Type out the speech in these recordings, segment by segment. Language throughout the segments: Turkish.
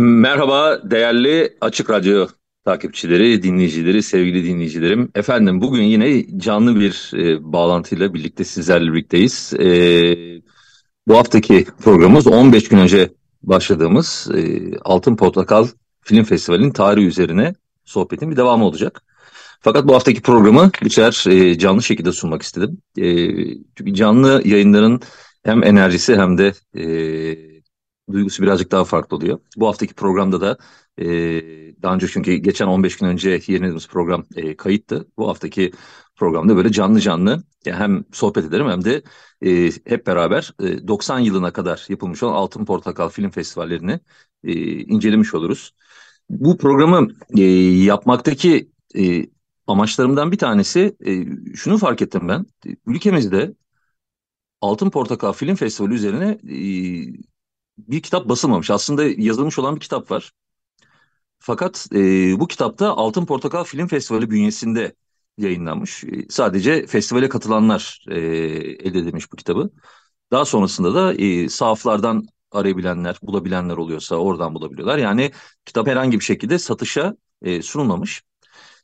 Merhaba değerli Açık Radyo takipçileri, dinleyicileri, sevgili dinleyicilerim. Efendim bugün yine canlı bir e, bağlantıyla birlikte sizlerle birlikteyiz. E, bu haftaki programımız 15 gün önce başladığımız e, Altın Portakal Film Festivali'nin tarihi üzerine sohbetin bir devamı olacak. Fakat bu haftaki programı biçer e, canlı şekilde sunmak istedim. E, çünkü canlı yayınların hem enerjisi hem de e, duygusu birazcık daha farklı oluyor. Bu haftaki programda da e, daha önce çünkü geçen 15 gün önce yayınladığımız program e, kayıttı. Bu haftaki programda böyle canlı canlı hem sohbet ederim hem de e, hep beraber e, 90 yılına kadar yapılmış olan Altın Portakal Film Festivallerini e, incelemiş oluruz. Bu programı e, yapmaktaki e, amaçlarımdan bir tanesi e, şunu fark ettim ben. Ülkemizde Altın Portakal Film Festivali üzerine e, bir kitap basılmamış. Aslında yazılmış olan bir kitap var. Fakat e, bu kitapta Altın Portakal Film Festivali bünyesinde yayınlanmış. E, sadece festivale katılanlar e, elde edilmiş bu kitabı. Daha sonrasında da e, sahaflardan arayabilenler, bulabilenler oluyorsa oradan bulabiliyorlar. Yani kitap herhangi bir şekilde satışa e, sunulmamış.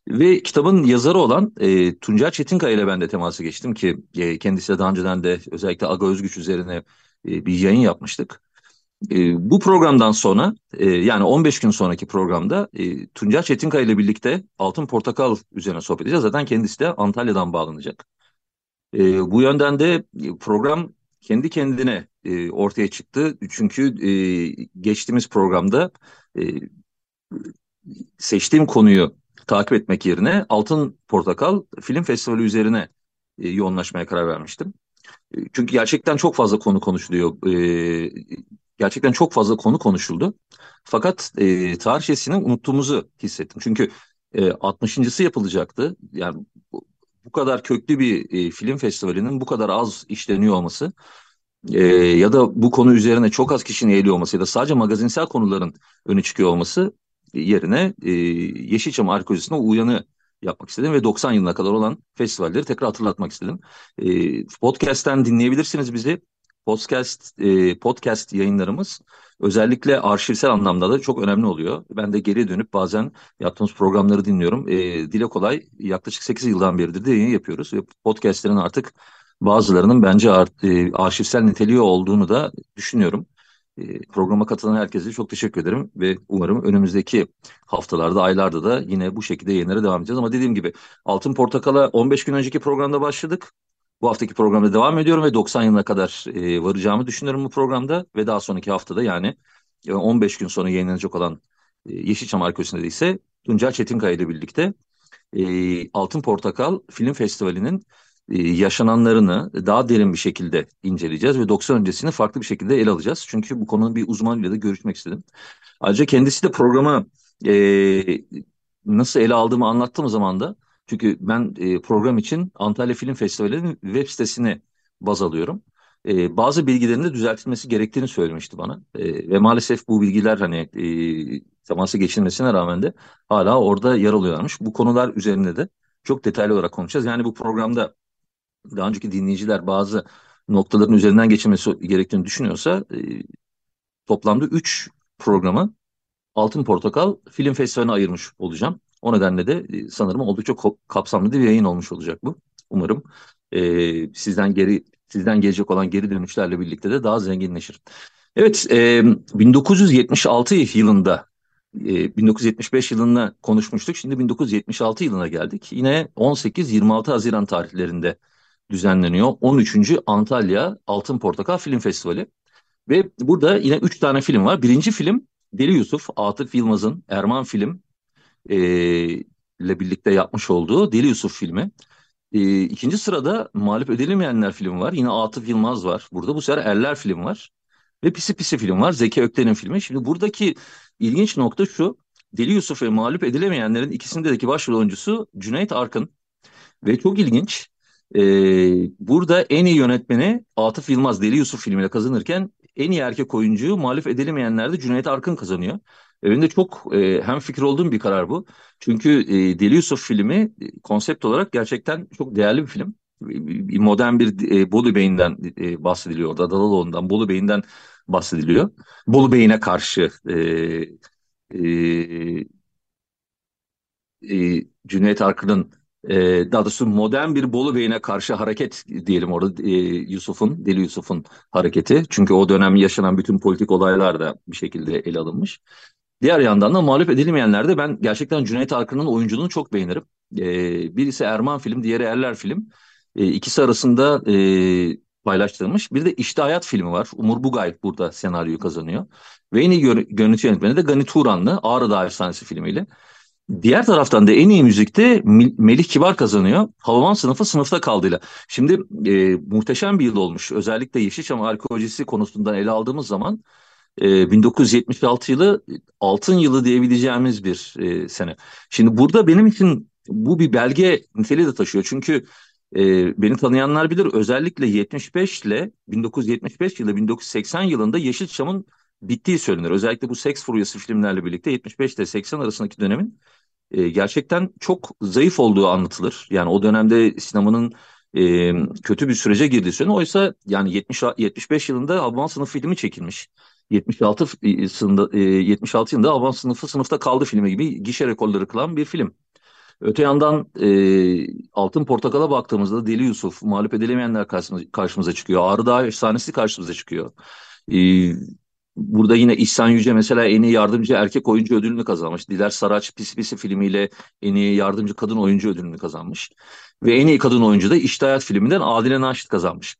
Ve kitabın yazarı olan e, Tuncel Çetinkaya ile ben de temasa geçtim ki e, kendisiyle daha önceden de özellikle Aga Özgüç üzerine e, bir yayın yapmıştık. E, bu programdan sonra e, yani 15 gün sonraki programda e, Tuncel Çetinkaya ile birlikte Altın Portakal üzerine sohbet edeceğiz. Zaten kendisi de Antalya'dan bağlanacak. E, bu yönden de program kendi kendine e, ortaya çıktı. Çünkü e, geçtiğimiz programda e, seçtiğim konuyu takip etmek yerine Altın Portakal Film Festivali üzerine e, yoğunlaşmaya karar vermiştim. E, çünkü gerçekten çok fazla konu konuşuluyor. E, gerçekten çok fazla konu konuşuldu. Fakat e, tarihçesini unuttuğumuzu hissettim. Çünkü e, 60.sı yapılacaktı. Yani bu, bu kadar köklü bir e, film festivalinin bu kadar az işleniyor olması e, ya da bu konu üzerine çok az kişinin eğiliyor olması ya da sadece magazinsel konuların öne çıkıyor olması yerine e, Yeşilçam arkeolojisine uyanı yapmak istedim ve 90 yılına kadar olan festivalleri tekrar hatırlatmak istedim. E, podcast'ten dinleyebilirsiniz bizi. Podcast e, podcast yayınlarımız özellikle arşivsel anlamda da çok önemli oluyor. Ben de geri dönüp bazen yaptığımız programları dinliyorum. E, dile kolay yaklaşık 8 yıldan beridir de yayın yapıyoruz ve podcastlerin artık bazılarının bence art, e, arşivsel niteliği olduğunu da düşünüyorum. E, programa katılan herkese çok teşekkür ederim ve umarım önümüzdeki haftalarda, aylarda da yine bu şekilde yayınlara devam edeceğiz. Ama dediğim gibi Altın Portakal'a 15 gün önceki programda başladık. Bu haftaki programda devam ediyorum ve 90 yılına kadar e, varacağımı düşünüyorum bu programda ve daha sonraki haftada yani 15 e, gün sonra yayınlanacak olan e, Yeşilçam Arkeolojisi'nde ise Tuncel Çetinkaya ile birlikte e, Altın Portakal Film Festivali'nin e, yaşananlarını daha derin bir şekilde inceleyeceğiz ve 90 öncesini farklı bir şekilde ele alacağız. Çünkü bu konunun bir uzmanıyla da görüşmek istedim. Ayrıca kendisi de programa e, nasıl ele aldığımı anlattığım zaman da çünkü ben e, program için Antalya Film Festivali'nin web sitesini baz alıyorum. E, bazı bilgilerin de düzeltilmesi gerektiğini söylemişti bana. E, ve maalesef bu bilgiler hani e, teması geçilmesine rağmen de hala orada yer alıyorlarmış. Bu konular üzerinde de çok detaylı olarak konuşacağız. Yani bu programda daha önceki dinleyiciler bazı noktaların üzerinden geçilmesi gerektiğini düşünüyorsa e, toplamda 3 programı Altın Portakal Film Festivali'ne ayırmış olacağım. O nedenle de e, sanırım oldukça kapsamlı bir yayın olmuş olacak bu. Umarım e, sizden geri sizden gelecek olan geri dönüşlerle birlikte de daha zenginleşir. Evet, e, 1976 yılında e, 1975 yılında konuşmuştuk. Şimdi 1976 yılına geldik. Yine 18-26 Haziran tarihlerinde düzenleniyor. 13. Antalya Altın Portakal Film Festivali. Ve burada yine 3 tane film var. Birinci film Deli Yusuf, Atıf Yılmaz'ın Erman Film e, ile birlikte yapmış olduğu Deli Yusuf filmi. E, ikinci sırada Mağlup Edilemeyenler filmi var. Yine Atıf Yılmaz var burada. Bu sefer Erler film var. Ve Pisi Pisi film var. Zeki Ökten'in filmi. Şimdi buradaki ilginç nokta şu. Deli Yusuf ve Mağlup Edilemeyenlerin ikisindeki başrol oyuncusu Cüneyt Arkın. Ve çok ilginç. E, burada en iyi yönetmeni Atıf Yılmaz Deli Yusuf filmiyle kazanırken en iyi erkek oyuncuyu Mağlup Edilemeyenler'de Cüneyt Arkın kazanıyor. Benim de çok e, hem fikir olduğum bir karar bu. Çünkü e, Deli Yusuf filmi e, konsept olarak gerçekten çok değerli bir film. E, modern bir e, Bolu Bey'inden e, bahsediliyor orada. Dalaloğlu'ndan, Bolu Bey'inden bahsediliyor. Bolu Bey'ine karşı e, e, e, Cüneyt Arkın'ın e, daha doğrusu modern bir Bolu Bey'ine karşı hareket diyelim orada e, Yusuf'un, Deli Yusuf'un hareketi. Çünkü o dönem yaşanan bütün politik olaylar da bir şekilde ele alınmış. Diğer yandan da mağlup edilmeyenlerde ben gerçekten Cüneyt Arkın'ın oyunculuğunu çok beğenirim. E, birisi Erman film, diğeri Erler film. E, ikisi arasında e, paylaştırılmış. Bir de İşte Hayat filmi var. Umur Bugay burada senaryoyu kazanıyor. Ve en iyi görüntü yönetmeni de Gani Turanlı Ağrı Dağı Efsanesi filmiyle. Diğer taraftan da en iyi müzikte Melih Kibar kazanıyor. Havaman sınıfı sınıfta kaldığıyla. Şimdi e, muhteşem bir yıl olmuş. Özellikle Yeşilçam arkeolojisi konusundan ele aldığımız zaman e, 1976 yılı altın yılı diyebileceğimiz bir e, sene. Şimdi burada benim için bu bir belge niteliği de taşıyor. Çünkü e, beni tanıyanlar bilir özellikle 75 ile 1975 yılı 1980 yılında Yeşilçam'ın bittiği söylenir. Özellikle bu seks furyası filmlerle birlikte 75 ile 80 arasındaki dönemin e, gerçekten çok zayıf olduğu anlatılır. Yani o dönemde sinemanın e, kötü bir sürece girdiği söylenir. Oysa yani 70 75 yılında Habban sınıf filmi çekilmiş. 76 yılında, 76 yılında Habban sınıfı sınıfta kaldı filmi gibi gişe rekorları kılan bir film. Öte yandan e, Altın Portakal'a baktığımızda Deli Yusuf, mağlup edilemeyenler karşımıza, karşımıza çıkıyor. Ağrı Dağı efsanesi karşımıza çıkıyor. E, burada yine İhsan Yüce mesela en iyi yardımcı erkek oyuncu ödülünü kazanmış. Diler Saraç Pis Pisi filmiyle en iyi yardımcı kadın oyuncu ödülünü kazanmış. Ve en iyi kadın oyuncu da İşte Hayat filminden Adile Naşit kazanmış.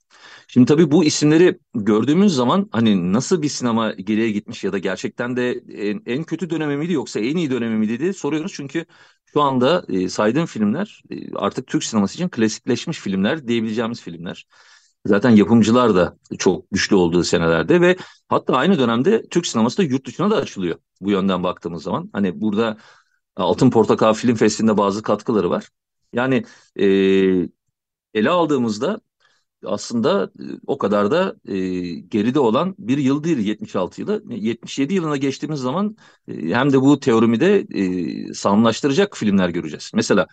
Şimdi tabii bu isimleri gördüğümüz zaman hani nasıl bir sinema geriye gitmiş ya da gerçekten de en, en kötü dönemi miydi yoksa en iyi dönemi miydi diye soruyoruz. Çünkü şu anda e, saydığım filmler e, artık Türk sineması için klasikleşmiş filmler diyebileceğimiz filmler. Zaten yapımcılar da çok güçlü olduğu senelerde ve hatta aynı dönemde Türk sineması da yurt dışına da açılıyor bu yönden baktığımız zaman. Hani burada Altın Portakal Film Festivali'nde bazı katkıları var. Yani e, ele aldığımızda aslında e, o kadar da e, geride olan bir yıl değil 76 yılı. 77 yılına geçtiğimiz zaman e, hem de bu teorimi de e, sağlamlaştıracak filmler göreceğiz. Mesela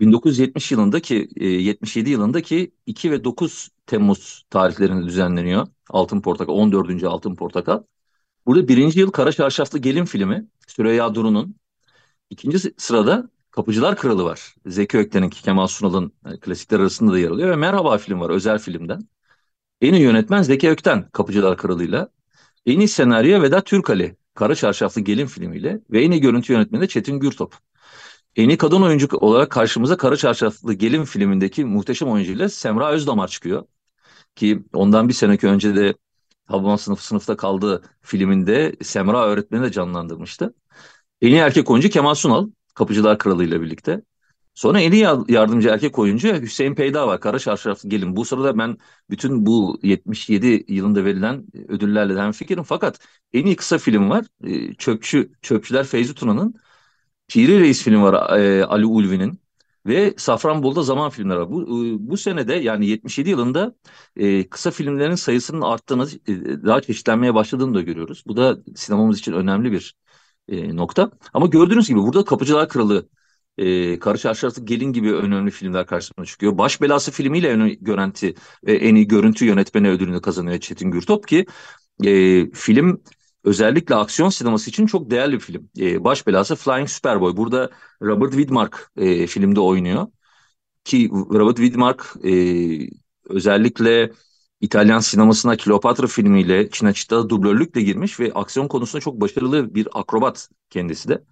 1970 yılındaki e, 77 yılındaki 2 ve 9 Temmuz tarihlerinde düzenleniyor Altın Portakal 14. Altın Portakal. Burada birinci yıl Kara Çarşaflı Gelin filmi Süreyya Duru'nun. ikinci sırada Kapıcılar Kralı var. Zeki Ökten'in Kemal Sunal'ın yani klasikler arasında da yer alıyor ve Merhaba film var özel filmden. En iyi yönetmen Zeki Ökten Kapıcılar Kralı'yla. En iyi senaryo Vedat Türkali Kara Çarşaflı Gelin filmiyle ve en iyi görüntü yönetmeni de Çetin Gürtop. En iyi kadın oyuncu olarak karşımıza Kara Çarşaflı Gelin filmindeki muhteşem oyuncuyla Semra Özdamar çıkıyor. Ki ondan bir seneki önce de Habban sınıf sınıfta kaldığı filminde Semra öğretmeni de canlandırmıştı. En iyi erkek oyuncu Kemal Sunal. Kapıcılar Kralı ile birlikte. Sonra en iyi yardımcı erkek oyuncu Hüseyin Peyda var. Kara Çarşaflı Gelin. Bu sırada ben bütün bu 77 yılında verilen ödüllerle hem fikrim. Fakat en iyi kısa film var. Ee, Çöpçü, Çöpçüler Feyzi Tuna'nın. Piri Reis filmi var e, Ali Ulvi'nin. Ve Safranbolu'da zaman filmleri var. Bu, e, bu senede yani 77 yılında e, kısa filmlerin sayısının arttığını, daha çeşitlenmeye başladığını da görüyoruz. Bu da sinemamız için önemli bir e, nokta. Ama gördüğünüz gibi burada Kapıcılar Kralı, e, Karı Çarşaflı Gelin gibi önemli filmler karşısına çıkıyor. Baş Belası filmiyle en iyi görüntü, e, en iyi görüntü yönetmeni ödülünü kazanıyor Çetin Gürtop ki e, film özellikle aksiyon sineması için çok değerli bir film. E, baş belası Flying Superboy. Burada Robert Widmark e, filmde oynuyor. Ki Robert Widmark e, özellikle İtalyan sinemasına Kleopatra filmiyle Çinaçı'da dublörlükle girmiş ve aksiyon konusunda çok başarılı bir akrobat kendisi de.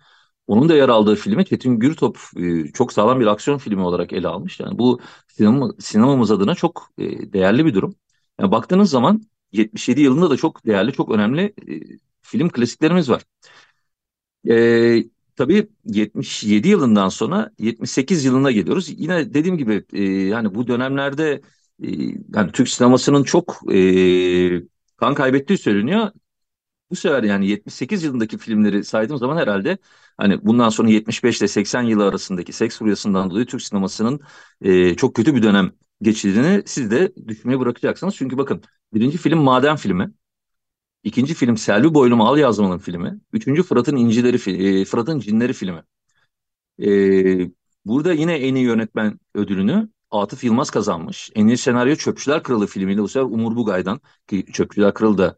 Onun da yer aldığı filmi Çetin Gürtop e, çok sağlam bir aksiyon filmi olarak ele almış. Yani bu sinema, sinemamız adına çok e, değerli bir durum. Yani baktığınız zaman 77 yılında da çok değerli, çok önemli e, film klasiklerimiz var. E, tabii 77 yılından sonra 78 yılına geliyoruz. Yine dediğim gibi e, yani bu dönemlerde yani Türk sinemasının çok e, kan kaybettiği söyleniyor. Bu sefer yani 78 yılındaki filmleri saydığım zaman herhalde hani bundan sonra 75 ile 80 yılı arasındaki seks furyasından dolayı Türk sinemasının e, çok kötü bir dönem geçirdiğini siz de düşünmeye bırakacaksınız. Çünkü bakın birinci film Maden filmi. İkinci film Selvi Boylumu Al Yazmalım filmi. Üçüncü Fırat'ın İncileri, e, Fırat'ın Cinleri filmi. E, burada yine en iyi yönetmen ödülünü Atıf Yılmaz kazanmış. En iyi senaryo Çöpçüler Kralı filmiyle bu sefer Umur Bugay'dan ki Çöpçüler Kralı da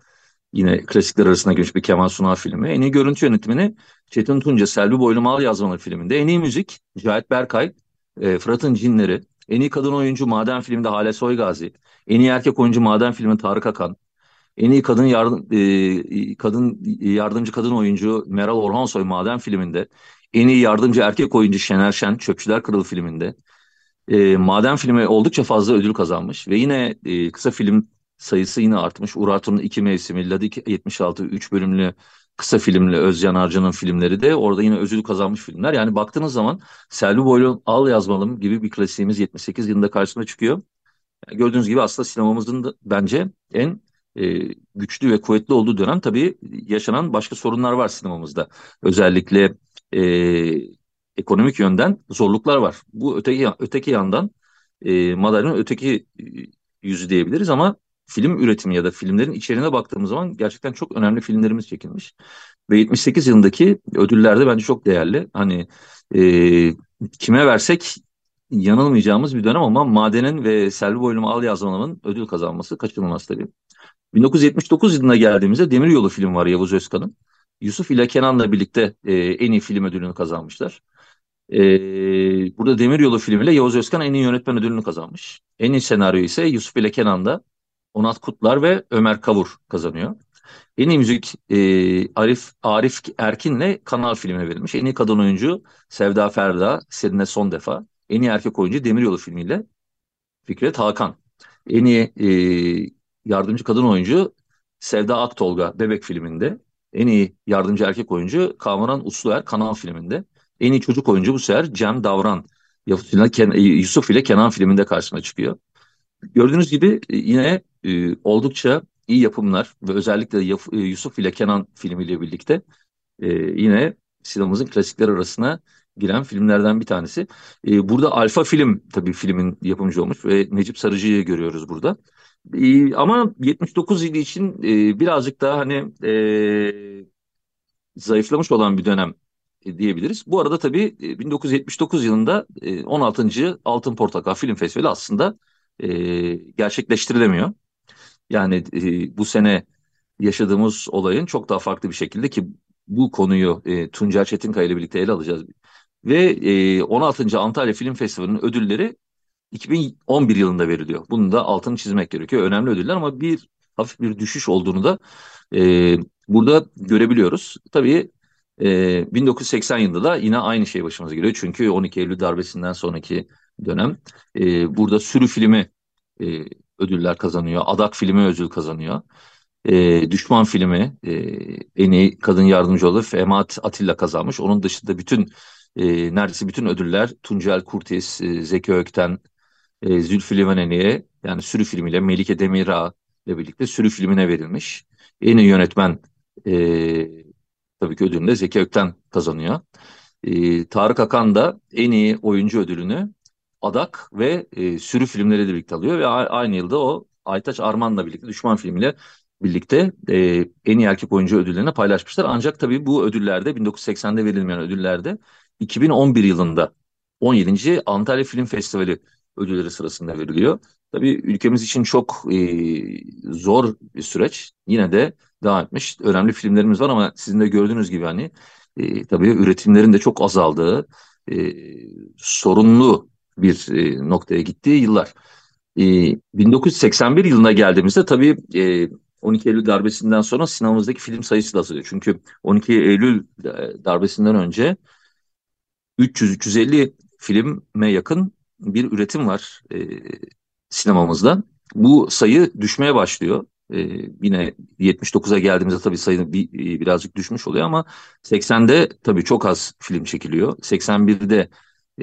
yine klasikler arasına girmiş bir Kemal Sunal filmi. En iyi görüntü yönetmeni Çetin Tunca Selvi Boylum Al Yazmalı filminde. En iyi müzik Cahit Berkay, e, Fırat'ın Cinleri. En iyi kadın oyuncu Maden filminde Hale Soygazi. En iyi erkek oyuncu Maden filmi Tarık Akan. En iyi kadın yardım e, kadın yardımcı kadın oyuncu Meral Orhansoy Maden filminde. En iyi yardımcı erkek oyuncu Şener Şen Çöpçüler Kralı filminde. E, Maden filmi oldukça fazla ödül kazanmış ve yine e, kısa film sayısı yine artmış. Urartu'nun iki mevsimi, Ladik 76 üç bölümlü kısa filmli Özcan Arcan'ın filmleri de orada yine ödül kazanmış filmler. Yani baktığınız zaman Selvi Boylum Al Yazmalım gibi bir klasiğimiz 78 yılında karşısına çıkıyor. Yani gördüğünüz gibi aslında sinemamızın da bence en e, güçlü ve kuvvetli olduğu dönem tabii yaşanan başka sorunlar var sinemamızda. Özellikle e, ekonomik yönden zorluklar var. Bu öteki öteki yandan e, madalyonun öteki e, yüzü diyebiliriz ama film üretimi ya da filmlerin içeriğine baktığımız zaman gerçekten çok önemli filmlerimiz çekilmiş. Ve 78 yılındaki ödüller de bence çok değerli. Hani e, kime versek yanılmayacağımız bir dönem ama Maden'in ve Selvi Boylum Al Yazmalım'ın ödül kazanması kaçınılmaz tabii. 1979 yılına geldiğimizde Demiryolu film var Yavuz Özkan'ın. Yusuf ile Kenan'la birlikte e, en iyi film ödülünü kazanmışlar. E, burada Demiryolu filmiyle Yavuz Özkan en iyi yönetmen ödülünü kazanmış. En iyi senaryo ise Yusuf ile Kenan'da Onat Kutlar ve Ömer Kavur kazanıyor. En iyi müzik e, Arif Arif Erkin'le Kanal filmine verilmiş. En iyi kadın oyuncu Sevda Ferda, seninle son defa. En iyi erkek oyuncu Demiryolu filmiyle Fikret Hakan. En iyi e, yardımcı kadın oyuncu Sevda Aktolga Bebek filminde. En iyi yardımcı erkek oyuncu Kamuran Usluer Kanal filminde. En iyi çocuk oyuncu bu sefer Cem Davran. Yusuf ile Kenan filminde karşısına çıkıyor. Gördüğünüz gibi e, yine e, oldukça iyi yapımlar ve özellikle e, Yusuf ile Kenan filmiyle birlikte e, yine sinemamızın klasikler arasına giren filmlerden bir tanesi. E, burada Alfa Film tabii filmin yapımcı olmuş ve Necip Sarıcı'yı görüyoruz burada. E, ama 79 yılı için e, birazcık daha hani e, zayıflamış olan bir dönem e, diyebiliriz. Bu arada tabii 1979 yılında e, 16. Altın Portakal Film Festivali aslında e, gerçekleştirilemiyor. Yani e, bu sene yaşadığımız olayın çok daha farklı bir şekilde ki bu konuyu e, Tuncel Çetinkaya ile birlikte ele alacağız. Ve e, 16. Antalya Film Festivali'nin ödülleri 2011 yılında veriliyor. Bunun da altını çizmek gerekiyor. Önemli ödüller ama bir hafif bir düşüş olduğunu da e, burada görebiliyoruz. Tabii e, 1980 yılında da yine aynı şey başımıza geliyor. Çünkü 12 Eylül darbesinden sonraki dönem e, burada sürü filmi e, ödüller kazanıyor. Adak filmi ödül kazanıyor. E, Düşman filmi e, en iyi kadın yardımcı olur. Femat Atilla kazanmış. Onun dışında bütün e, neredeyse bütün ödüller Tuncel Kurtiz, e, Zeki Ökten, e, Zülfü Livaneli'ye yani sürü filmiyle Melike Demirağ ile birlikte sürü filmine verilmiş. En iyi yönetmen e, tabii ki ödülünü de Zeki Ökten kazanıyor. E, Tarık Akan da en iyi oyuncu ödülünü Adak ve e, Sürü filmleriyle birlikte alıyor ve aynı yılda o Aytaç Arman'la birlikte Düşman filmiyle birlikte e, en iyi erkek oyuncu ödüllerini paylaşmışlar. Ancak tabii bu ödüllerde 1980'de verilmeyen ödüllerde 2011 yılında 17. Antalya Film Festivali ödülleri sırasında veriliyor. Tabii ülkemiz için çok e, zor bir süreç. Yine de devam etmiş. Önemli filmlerimiz var ama sizin de gördüğünüz gibi hani e, tabii üretimlerin de çok azaldığı, e, sorunlu bir e, noktaya gittiği yıllar. E, 1981 yılına geldiğimizde tabii e, 12 Eylül darbesinden sonra sinemamızdaki film sayısı da azalıyor. Çünkü 12 Eylül e, darbesinden önce 300-350 filme yakın bir üretim var e, sinemamızda. Bu sayı düşmeye başlıyor. E, yine 79'a geldiğimizde tabii sayı bir, birazcık düşmüş oluyor ama 80'de tabii çok az film çekiliyor. 81'de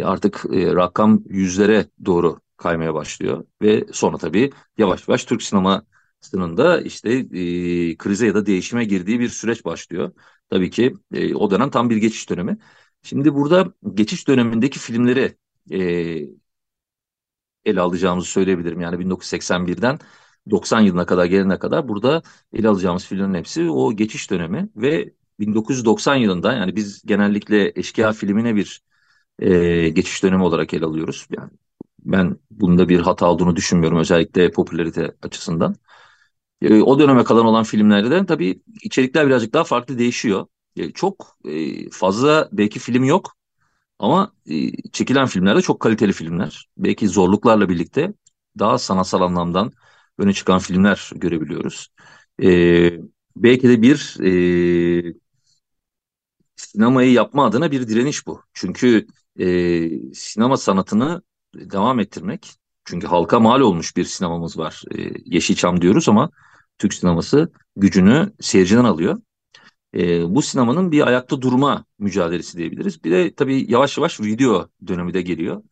artık e, rakam yüzlere doğru kaymaya başlıyor ve sonra tabii yavaş yavaş Türk sinemasının da işte e, krize ya da değişime girdiği bir süreç başlıyor. Tabii ki e, o dönem tam bir geçiş dönemi. Şimdi burada geçiş dönemindeki filmleri e, ele alacağımızı söyleyebilirim. Yani 1981'den 90 yılına kadar gelene kadar burada ele alacağımız filmlerin hepsi o geçiş dönemi ve 1990 yılında yani biz genellikle Eşkıya filmine bir e, geçiş dönemi olarak ele alıyoruz. Yani ben bunda bir hata olduğunu düşünmüyorum özellikle popülarite açısından. E, o döneme kalan olan filmlerde de tabii içerikler birazcık daha farklı değişiyor. E, çok e, fazla belki film yok ama e, çekilen filmler de çok kaliteli filmler. Belki zorluklarla birlikte daha sanatsal anlamdan öne çıkan filmler görebiliyoruz. E, belki de bir e, sinemayı yapma adına bir direniş bu. Çünkü e, sinema sanatını devam ettirmek, çünkü halka mal olmuş bir sinemamız var. E, Yeşilçam diyoruz ama Türk sineması gücünü seyirciden alıyor. E, bu sinemanın bir ayakta durma mücadelesi diyebiliriz. Bir de tabii yavaş yavaş video dönemi de geliyor.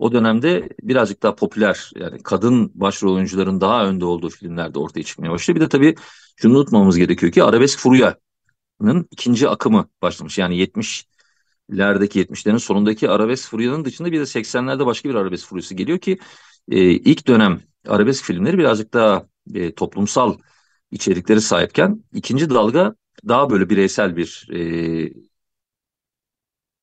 O dönemde birazcık daha popüler yani kadın başrol oyuncuların daha önde olduğu filmlerde ortaya çıkmaya başlıyor. Bir de tabii şunu unutmamamız gerekiyor ki arabesk furya'nın ikinci akımı başlamış. Yani 70'lerdeki 70'lerin sonundaki arabesk furyanın dışında bir de 80'lerde başka bir arabesk furyası geliyor ki e, ilk dönem arabesk filmleri birazcık daha e, toplumsal içerikleri sahipken ikinci dalga daha böyle bireysel bir e,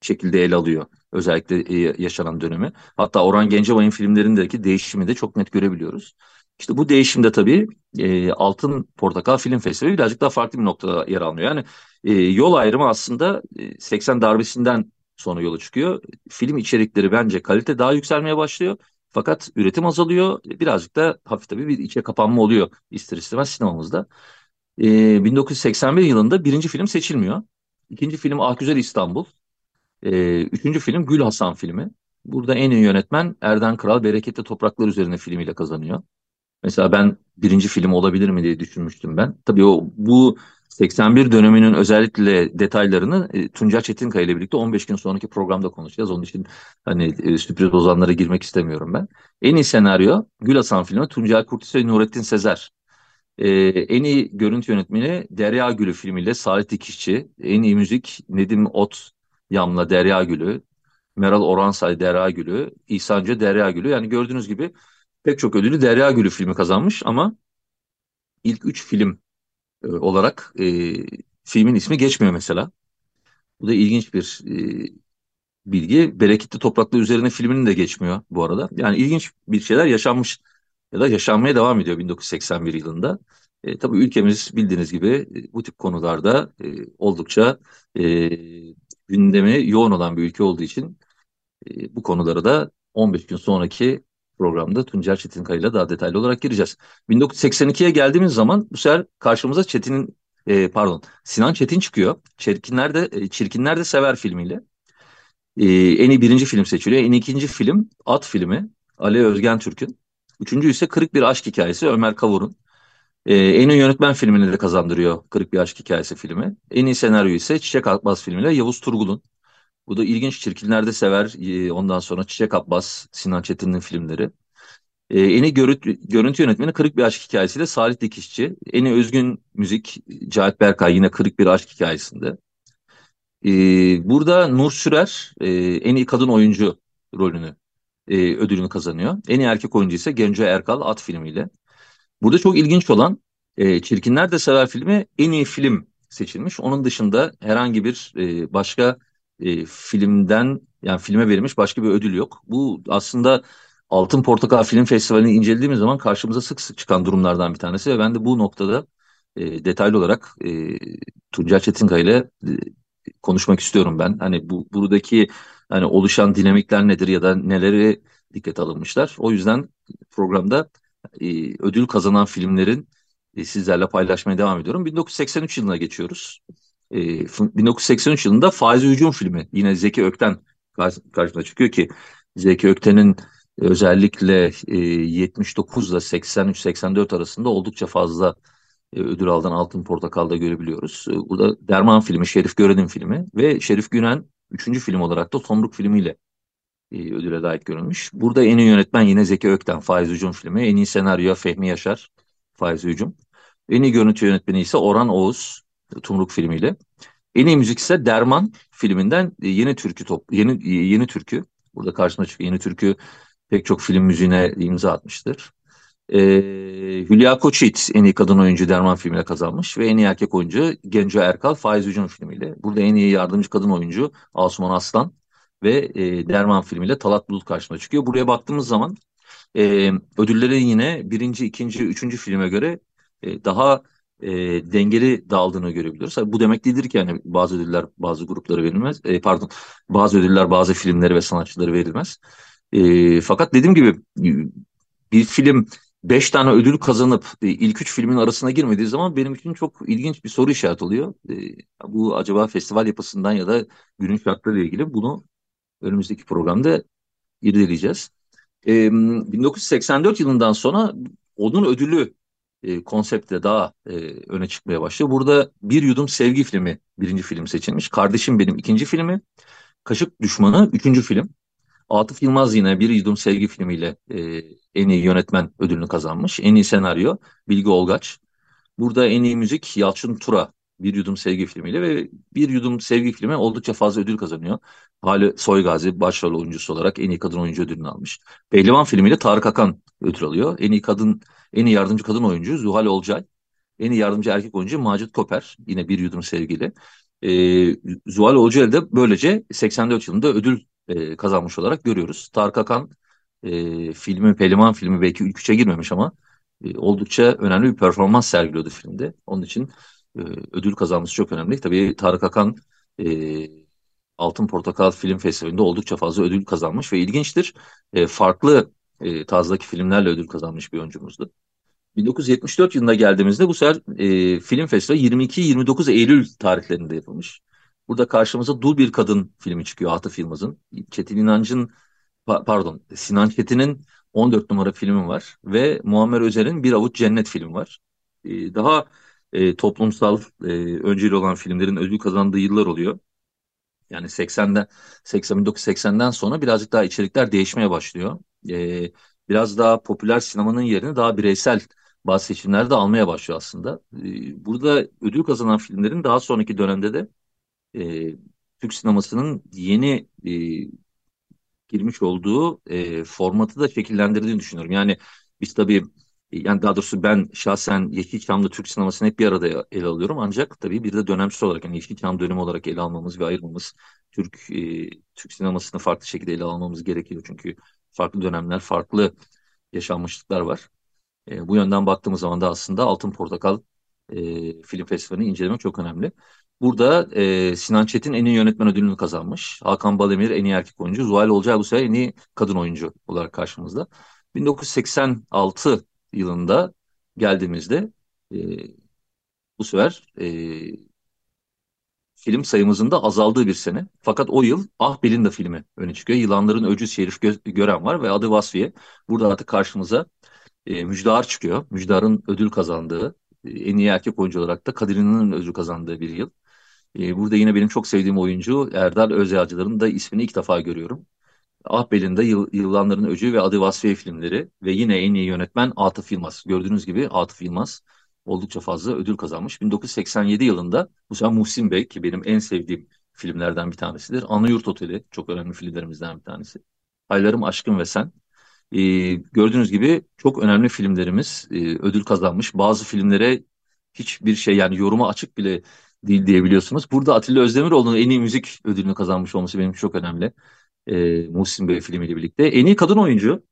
şekilde ele alıyor. Özellikle e, yaşanan dönemi. Hatta Orhan Gencebay'ın filmlerindeki değişimi de çok net görebiliyoruz. İşte bu değişimde tabii e, Altın Portakal Film Festivali birazcık daha farklı bir noktada yer almıyor. Yani e, yol ayrımı aslında e, 80 darbesinden sonra yola çıkıyor. Film içerikleri bence kalite daha yükselmeye başlıyor. Fakat üretim azalıyor. Birazcık da hafif tabii bir içe kapanma oluyor ister istemez sinemamızda. E, 1981 yılında birinci film seçilmiyor. İkinci film Ah Güzel İstanbul. E, üçüncü film Gül Hasan filmi. Burada en iyi yönetmen Erden Kral Bereketli Topraklar üzerine filmiyle kazanıyor. Mesela ben birinci film olabilir mi diye düşünmüştüm ben. Tabii o bu 81 döneminin özellikle detaylarını e, Tuncay Çetinkaya ile birlikte 15 gün sonraki programda konuşacağız. Onun için hani e, sürpriz ozanlara girmek istemiyorum ben. En iyi senaryo Gül Hasan filmi Tuncay Kurtiz ve Nurettin Sezer. Ee, en iyi görüntü yönetmeni Derya Gülü filmiyle Salih Dikişçi. En iyi müzik Nedim Ot Yamla Derya Gülü. Meral Oransay Derya Gülü. İhsancı Derya Gülü. Yani gördüğünüz gibi pek çok ödülü Derya Gülü filmi kazanmış ama ilk üç film e, olarak e, filmin ismi geçmiyor mesela. Bu da ilginç bir e, bilgi. Bereketli Topraklar üzerine filminin de geçmiyor bu arada. Yani ilginç bir şeyler yaşanmış ya da yaşanmaya devam ediyor 1981 yılında. E, tabii ülkemiz bildiğiniz gibi e, bu tip konularda e, oldukça e, gündemi yoğun olan bir ülke olduğu için e, bu konulara da 15 gün sonraki programda Tuncer Çetinkaya ile daha detaylı olarak gireceğiz. 1982'ye geldiğimiz zaman bu sefer karşımıza Çetin'in e, pardon Sinan Çetin çıkıyor. Çirkinler de e, Çirkinler de Sever filmiyle. E, en iyi birinci film seçiliyor. En ikinci film At filmi Ali Özgen Türk'ün. Üçüncü ise Kırık Bir Aşk Hikayesi Ömer Kavur'un. Ee, en iyi yönetmen filmini de kazandırıyor Kırık Bir Aşk Hikayesi filmi. En iyi senaryo ise Çiçek Abbas filmiyle Yavuz Turgul'un. Bu da ilginç Çirkinler de sever. Ee, ondan sonra Çiçek Abbas, Sinan Çetin'in filmleri. Ee, en iyi görüntü, görüntü yönetmeni Kırık Bir Aşk Hikayesi'yle Salih Dikişçi. En iyi özgün müzik Cahit Berkay yine Kırık Bir Aşk Hikayesi'nde. Ee, burada Nur Sürer e, en iyi kadın oyuncu rolünü e, ödülünü kazanıyor. En iyi erkek oyuncu ise Genco Erkal At filmiyle. Burada çok ilginç olan e, Çirkinler de Sever filmi en iyi film seçilmiş. Onun dışında herhangi bir e, başka e, filmden yani filme verilmiş başka bir ödül yok. Bu aslında Altın Portakal Film Festivali'ni incelediğimiz zaman karşımıza sık sık çıkan durumlardan bir tanesi ve ben de bu noktada e, detaylı olarak e, Tuncel Çetinkaya ile e, konuşmak istiyorum ben. Hani bu buradaki hani oluşan dinamikler nedir ya da neleri dikkat alınmışlar. O yüzden programda e, ödül kazanan filmlerin e, sizlerle paylaşmaya devam ediyorum. 1983 yılına geçiyoruz. E, 1983 yılında Faizi Hücum filmi yine Zeki Ökten karşımıza çıkıyor ki Zeki Ökten'in özellikle e, 79 ile 83-84 arasında oldukça fazla e, ödül alan Altın Portakal'da görebiliyoruz. E, burada Derman filmi, Şerif Gören'in filmi ve Şerif Günen üçüncü film olarak da Tomruk filmiyle e, ödüle layık görülmüş. Burada en iyi yönetmen yine Zeki Ökten, Faiz Hücum filmi. En iyi senaryo Fehmi Yaşar, Faiz Hücum. En iyi görüntü yönetmeni ise Orhan Oğuz, Tumruk filmiyle. En iyi müzik ise Derman filminden e, Yeni Türkü top Yeni Yeni Türkü. Burada karşıma çıkıyor. Yeni Türkü pek çok film müziğine imza atmıştır. Ee, Hülya Koçyiğit en iyi kadın oyuncu Derman filmiyle kazanmış ve en iyi erkek oyuncu Genco Erkal Faiz Hücum filmiyle. Burada en iyi yardımcı kadın oyuncu Asuman Aslan ve e, Derman filmiyle Talat Bulut karşıma çıkıyor. Buraya baktığımız zaman e, ödüllerin yine birinci, ikinci, üçüncü filme göre e, daha e, dengeli dağıldığını görebiliyoruz. Bu demek değildir ki yani bazı ödüller bazı gruplara verilmez. E, pardon bazı ödüller bazı filmlere ve sanatçılara verilmez. E, fakat dediğim gibi bir film beş tane ödül kazanıp e, ilk üç filmin arasına girmediği zaman benim için çok ilginç bir soru işareti oluyor. E, bu acaba festival yapısından ya da günün şartlarıyla ilgili bunu önümüzdeki programda irdeleyeceğiz. E, 1984 yılından sonra onun ödülü e, konseptle daha e, öne çıkmaya başlıyor. Burada Bir Yudum Sevgi filmi birinci film seçilmiş. Kardeşim Benim ikinci filmi. Kaşık Düşmanı üçüncü film. Atıf Yılmaz yine Bir Yudum Sevgi filmiyle e, en iyi yönetmen ödülünü kazanmış. En iyi senaryo Bilgi Olgaç. Burada en iyi müzik Yalçın Tura Bir Yudum Sevgi filmiyle ve Bir Yudum Sevgi filmi oldukça fazla ödül kazanıyor. Hali Soygazi başrol oyuncusu olarak en iyi kadın oyuncu ödülünü almış. Pehlivan filmiyle Tarık Akan ödül alıyor. En iyi kadın, en iyi yardımcı kadın oyuncu Zuhal Olcay. En iyi yardımcı erkek oyuncu Macit Koper. Yine Bir Yudum Sevgiyle. Ee, Zuhal Olcay da böylece 84 yılında ödül e, kazanmış olarak görüyoruz. Tarık Akan e, filmi, Peliman filmi belki ilk üçe girmemiş ama e, oldukça önemli bir performans sergiliyordu filmde. Onun için e, ödül kazanması çok önemli. Tabii Tarık Akan e, Altın Portakal Film Festivali'nde oldukça fazla ödül kazanmış ve ilginçtir. E, farklı e, tarzdaki filmlerle ödül kazanmış bir oyuncumuzdu. 1974 yılında geldiğimizde bu sefer e, film festivali 22-29 Eylül tarihlerinde yapılmış. Burada karşımıza Dul Bir Kadın filmi çıkıyor Atıf Yılmaz'ın. Çetin İnancı'nın pardon Sinan Çetin'in 14 numara filmi var ve Muammer Özer'in Bir Avuç Cennet filmi var. Ee, daha e, toplumsal e, önceli olan filmlerin ödül kazandığı yıllar oluyor. Yani 80'den 80'den sonra birazcık daha içerikler değişmeye başlıyor. Ee, biraz daha popüler sinemanın yerini daha bireysel bazı seçimlerde almaya başlıyor aslında. Ee, burada ödül kazanan filmlerin daha sonraki dönemde de e, Türk sinemasının yeni e, girmiş olduğu e, formatı da şekillendirdiğini düşünüyorum. Yani biz tabii yani daha doğrusu ben şahsen Yeşilçam'da Türk sinemasını hep bir arada ele alıyorum. Ancak tabii bir de dönemsel olarak yani Yeşilçam dönemi olarak ele almamız ve ayırmamız Türk e, Türk sinemasını farklı şekilde ele almamız gerekiyor. Çünkü farklı dönemler, farklı yaşanmışlıklar var. E, bu yönden baktığımız zaman da aslında Altın Portakal e, Film Festivali'ni incelemek çok önemli. Burada e, Sinan Çetin en iyi yönetmen ödülünü kazanmış. Hakan Balemir en iyi erkek oyuncu. Zuhal Olcay bu sefer en iyi kadın oyuncu olarak karşımızda. 1986 yılında geldiğimizde e, bu sefer e, film sayımızın da azaldığı bir sene. Fakat o yıl Ah Belinda filmi öne çıkıyor. Yılanların Öcü Şerif Gö Gören var ve adı Vasfiye. Burada artık karşımıza e, Müjdar çıkıyor. Müjdar'ın ödül kazandığı, e, en iyi erkek oyuncu olarak da Kadir ödül kazandığı bir yıl. E, burada yine benim çok sevdiğim oyuncu Erdal Özyağcılar'ın da ismini ilk defa görüyorum. Ahbel'in de Yıl, Yıllanların Öcü ve Adı Vasfiye filmleri ve yine en iyi yönetmen Atıf Yılmaz. Gördüğünüz gibi Atıf Yılmaz oldukça fazla ödül kazanmış. 1987 yılında bu sefer Muhsin Bey ki benim en sevdiğim filmlerden bir tanesidir. Anıyurt Oteli çok önemli filmlerimizden bir tanesi. Haylarım Aşkın ve Sen. Ee, gördüğünüz gibi çok önemli filmlerimiz e, ödül kazanmış. Bazı filmlere hiçbir şey yani yoruma açık bile değil diyebiliyorsunuz. Burada Atilla Özdemiroğlu'nun en iyi müzik ödülünü kazanmış olması benim çok önemli. E, Muhsin Bey filmiyle birlikte. En iyi kadın oyuncu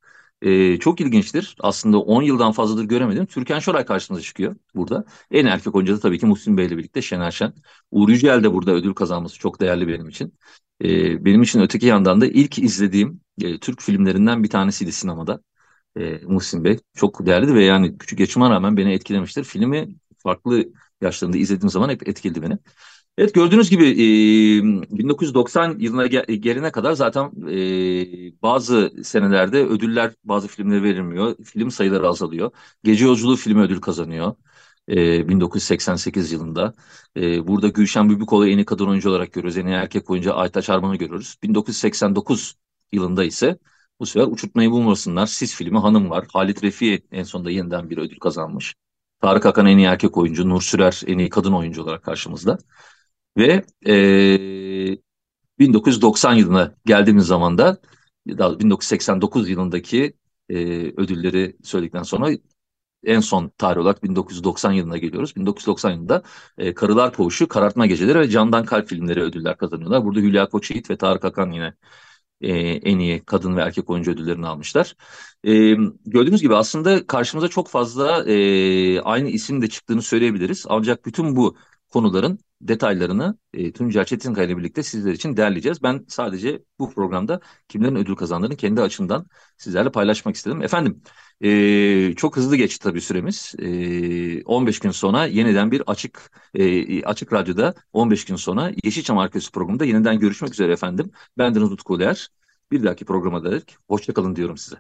e, çok ilginçtir. Aslında 10 yıldan fazladır göremedim. Türkan Şoray karşımıza çıkıyor burada. En erkek oyuncu da tabii ki Muhsin Bey ile birlikte Şener Şen. Uğur Yücel de burada ödül kazanması çok değerli benim için. E, benim için öteki yandan da ilk izlediğim e, Türk filmlerinden bir tanesiydi sinemada. E, Muhsin Bey. Çok değerli ve yani küçük yaşıma rağmen beni etkilemiştir. Filmi farklı yaşlarında izlediğim zaman hep etkiledi beni. Evet gördüğünüz gibi e, 1990 yılına gelene kadar zaten bazı senelerde ödüller bazı filmlere verilmiyor. Film sayıları azalıyor. Gece Yolculuğu filmi ödül kazanıyor. e, 1988 yılında. Burada Gülşen Bülbükoğlu en iyi kadın oyuncu olarak görüyoruz. En iyi erkek oyuncu Aytaç Arman'ı görüyoruz. 1989 yılında ise bu sefer Uçurtmayı Bulmasınlar, Sis filmi Hanım var. Halit Refi en sonunda yeniden bir ödül kazanmış. Tarık Akan en iyi erkek oyuncu, Nur Sürer en iyi kadın oyuncu olarak karşımızda. Ve e, 1990 yılına geldiğimiz zaman da 1989 yılındaki e, ödülleri söyledikten sonra en son tarih olarak 1990 yılına geliyoruz. 1990 yılında e, Karılar Koğuşu, Karartma Geceleri ve Candan Kalp filmleri ödüller kazanıyorlar. Burada Hülya Koçyiğit ve Tarık Akan yine e, en iyi kadın ve erkek oyuncu ödüllerini almışlar. E, gördüğünüz gibi aslında karşımıza çok fazla e, aynı isim de çıktığını söyleyebiliriz. Ancak bütün bu konuların detaylarını e, Tuncel Çetinkaya ile birlikte sizler için derleyeceğiz. Ben sadece bu programda kimlerin ödül kazandığını kendi açımdan sizlerle paylaşmak istedim. Efendim e, çok hızlı geçti tabii süremiz. E, 15 gün sonra yeniden bir açık e, açık radyoda 15 gün sonra Yeşilçam Arkası programında yeniden görüşmek üzere efendim. Ben Deniz Utku. Bir dahaki programa dek hoşçakalın diyorum size.